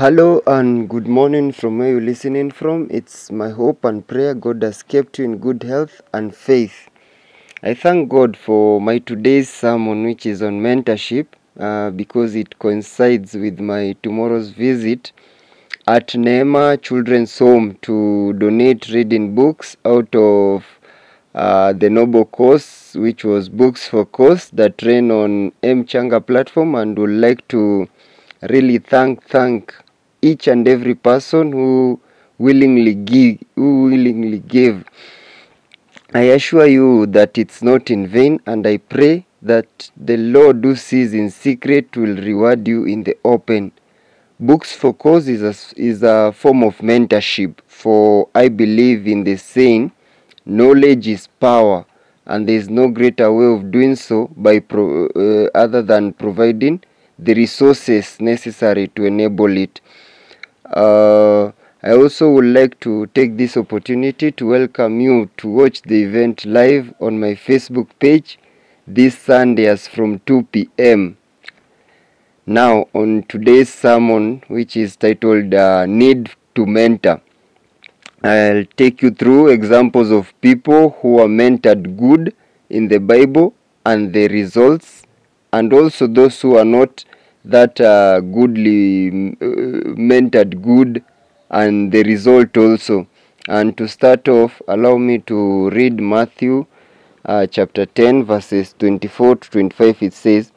Hello and good morning from where you're listening from. It's my hope and prayer God has kept you in good health and faith. I thank God for my today's sermon, which is on mentorship, uh, because it coincides with my tomorrow's visit at Neema Children's Home to donate reading books out of uh, the Noble course, which was Books for Cause that ran on M Changa platform, and would like to really thank thank each and every person who willingly give who willingly gave i assure you that it's not in vain and i pray that the lord who sees in secret will reward you in the open books for cause is a, is a form of mentorship for i believe in the saying knowledge is power and there is no greater way of doing so by pro, uh, other than providing the resources necessary to enable it. Uh, I also would like to take this opportunity to welcome you to watch the event live on my Facebook page this Sunday as from 2 p.m. Now, on today's sermon, which is titled uh, Need to Mentor, I'll take you through examples of people who are mentored good in the Bible and the results, and also those who are not that uh, goodly uh, mentored good and the result also. And to start off allow me to read matthew uh, chapter 10 verses 24 to 25 it says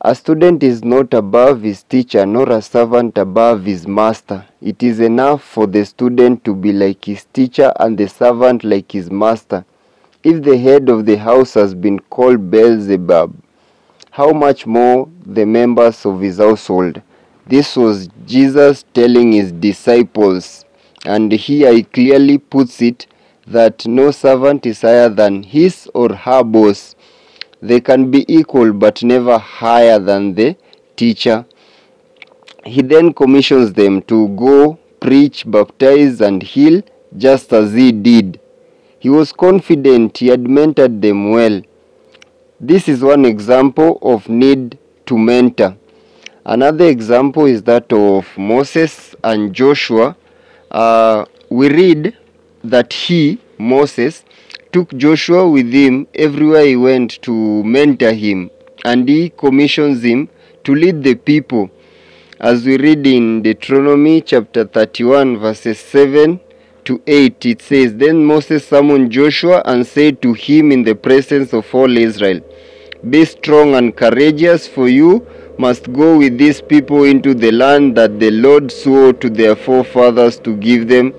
a student is not above his teacher nor a servant above his master. It is enough for the student to be like his teacher and the servant like his master. If the head of the house has been called beelzebub how much more the members of his household. This was Jesus telling his disciples, and here he clearly puts it that no servant is higher than his or her boss. They can be equal but never higher than the teacher. He then commissions them to go, preach, baptize, and heal just as he did. He was confident he had mentored them well this is one example of need to mentor. Another example is that of Moses and Joshua. Uh, we read that he, Moses, took Joshua with him everywhere he went to mentor him, and he commissions him to lead the people. As we read in Deuteronomy chapter 31, verses 7 to 8, it says, Then Moses summoned Joshua and said to him in the presence of all Israel, Be strong and courageous, for you must go with these people into the land that the Lord swore to their forefathers to give them,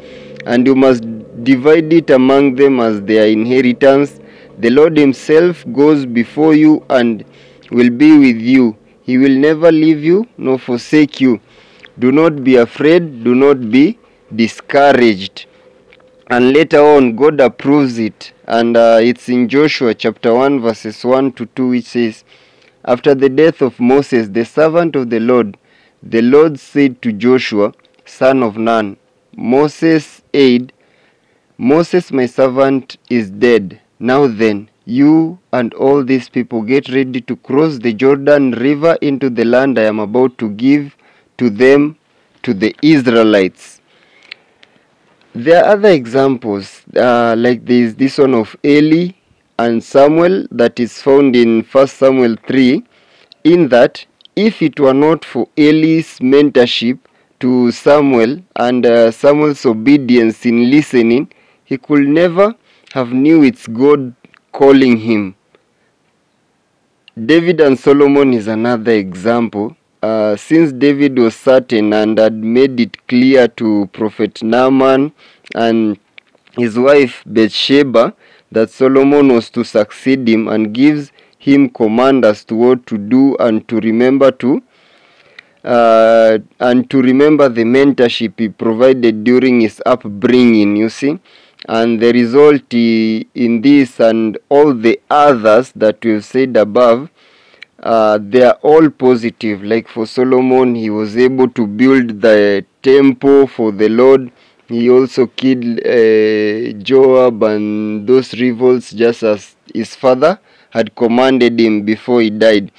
and you must divide it among them as their inheritance. The Lord Himself goes before you and will be with you. He will never leave you nor forsake you. Do not be afraid, do not be discouraged and later on god approves it and uh, it's in joshua chapter 1 verses 1 to 2 which says after the death of moses the servant of the lord the lord said to joshua son of nun moses aide moses my servant is dead. Now then you and all these people get ready to cross the jordan river into the land i am about to give to them to the israelites there are other examples, uh, like this this one of Eli and Samuel that is found in 1 Samuel 3, in that if it were not for Eli's mentorship to Samuel and uh, Samuel's obedience in listening, he could never have knew it's God calling him. David and Solomon is another example uh, since David was certain and had made it clear to Prophet Naaman and his wife Bathsheba that Solomon was to succeed him and gives him command as to what to do and to remember to uh, and to remember the mentorship he provided during his upbringing you see. And the result in this and all the others that we've said above uh, they are all positive. Like for Solomon, he was able to build the temple for the Lord. He also killed uh, Joab and those rebels just as his father had commanded him before he died.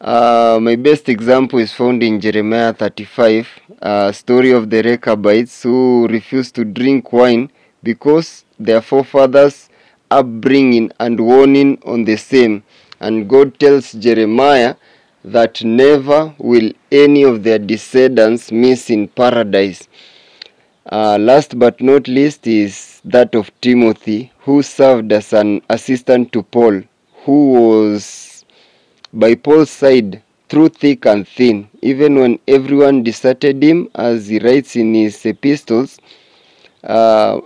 Uh, my best example is found in Jeremiah 35, a story of the Rechabites who refused to drink wine because their forefathers' upbringing and warning on the same. And God tells Jeremiah that never will any of their descendants miss in paradise. Uh, last but not least is that of Timothy, who served as an assistant to Paul, who was by Paul's side through thick and thin, even when everyone deserted him, as he writes in his epistles. Uh,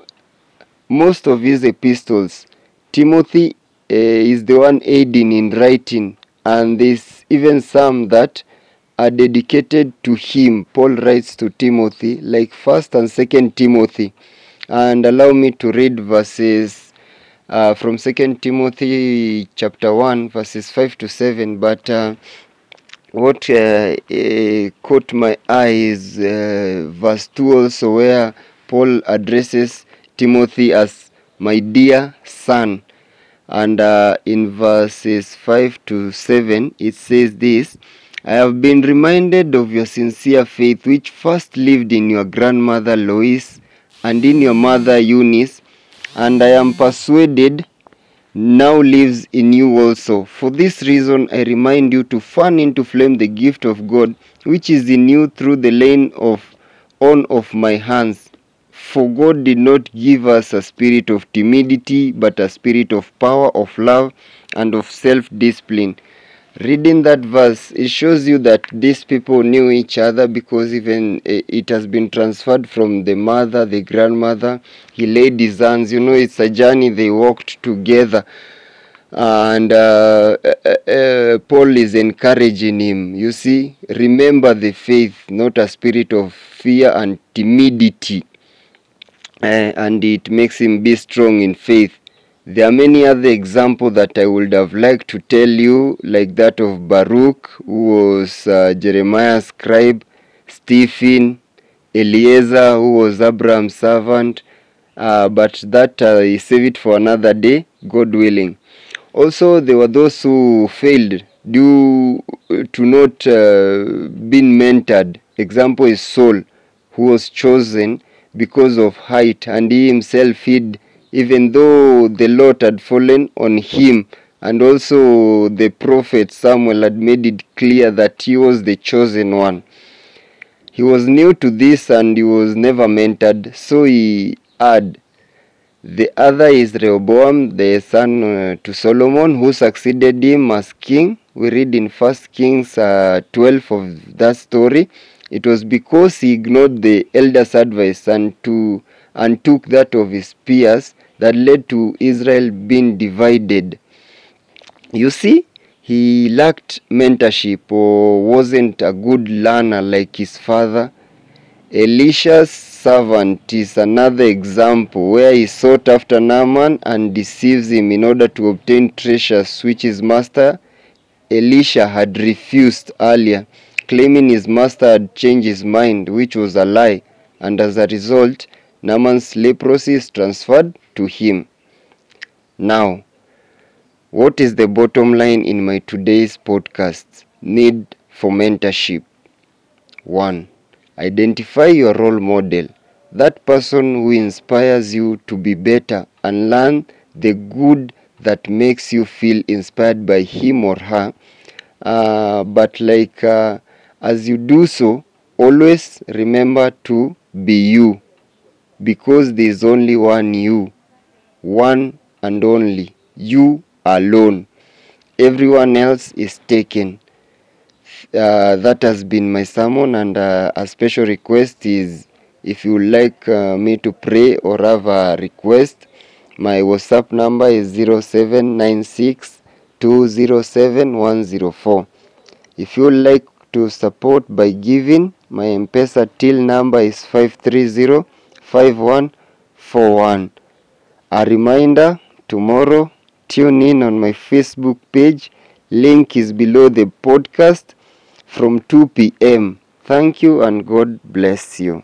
most of his epistles, Timothy uh, is the one aiding in writing, and there's even some that are dedicated to him. Paul writes to Timothy, like First and Second Timothy, and allow me to read verses uh, from Second Timothy chapter one, verses five to seven. But uh, what uh, uh, caught my eye is uh, verse two also, where Paul addresses Timothy as my dear son. And uh, in verses 5 to 7, it says this I have been reminded of your sincere faith, which first lived in your grandmother Lois and in your mother Eunice, and I am persuaded now lives in you also. For this reason, I remind you to fan into flame the gift of God, which is in you through the laying of on of my hands. For God did not give us a spirit of timidity, but a spirit of power, of love, and of self discipline. Reading that verse, it shows you that these people knew each other because even eh, it has been transferred from the mother, the grandmother. He laid his hands, you know, it's a journey they walked together. And uh, uh, uh, Paul is encouraging him, you see, remember the faith, not a spirit of fear and timidity uh, and it makes him be strong in faith. There are many other examples that I would have liked to tell you, like that of Baruch, who was uh, Jeremiah's scribe, Stephen, Eliezer, who was Abraham's servant, uh, but that uh, I save it for another day, God willing. Also, there were those who failed due to not uh, being mentored. Example is Saul, who was chosen because of height, and he himself hid, even though the lot had fallen on him. And also, the prophet Samuel had made it clear that he was the chosen one. He was new to this and he was never mentored, so he had. The other is Rehoboam, the son uh, to Solomon, who succeeded him as king. We read in First Kings uh, 12 of that story. It was because he ignored the elders' advice and to and took that of his peers that led to Israel being divided. You see, he lacked mentorship or wasn't a good learner like his father. Elisha's servant is another example where he sought after Naaman and deceives him in order to obtain treasures which his master Elisha had refused earlier claiming his master had changed his mind, which was a lie, and as a result, Naaman's leprosy is transferred to him. Now, what is the bottom line in my today's podcast? Need for mentorship. 1. Identify your role model, that person who inspires you to be better and learn the good that makes you feel inspired by him or her. Uh, but like uh, as you do so, always remember to be you because there is only one you, one and only you alone. Everyone else is taken. Uh, that has been my sermon, and uh, a special request is if you would like uh, me to pray or have a request, my WhatsApp number is 0796 207 104. If you like to support by giving. My M-Pesa till number is 530-5141. A reminder, tomorrow, tune in on my Facebook page. Link is below the podcast from 2 p.m. Thank you and God bless you.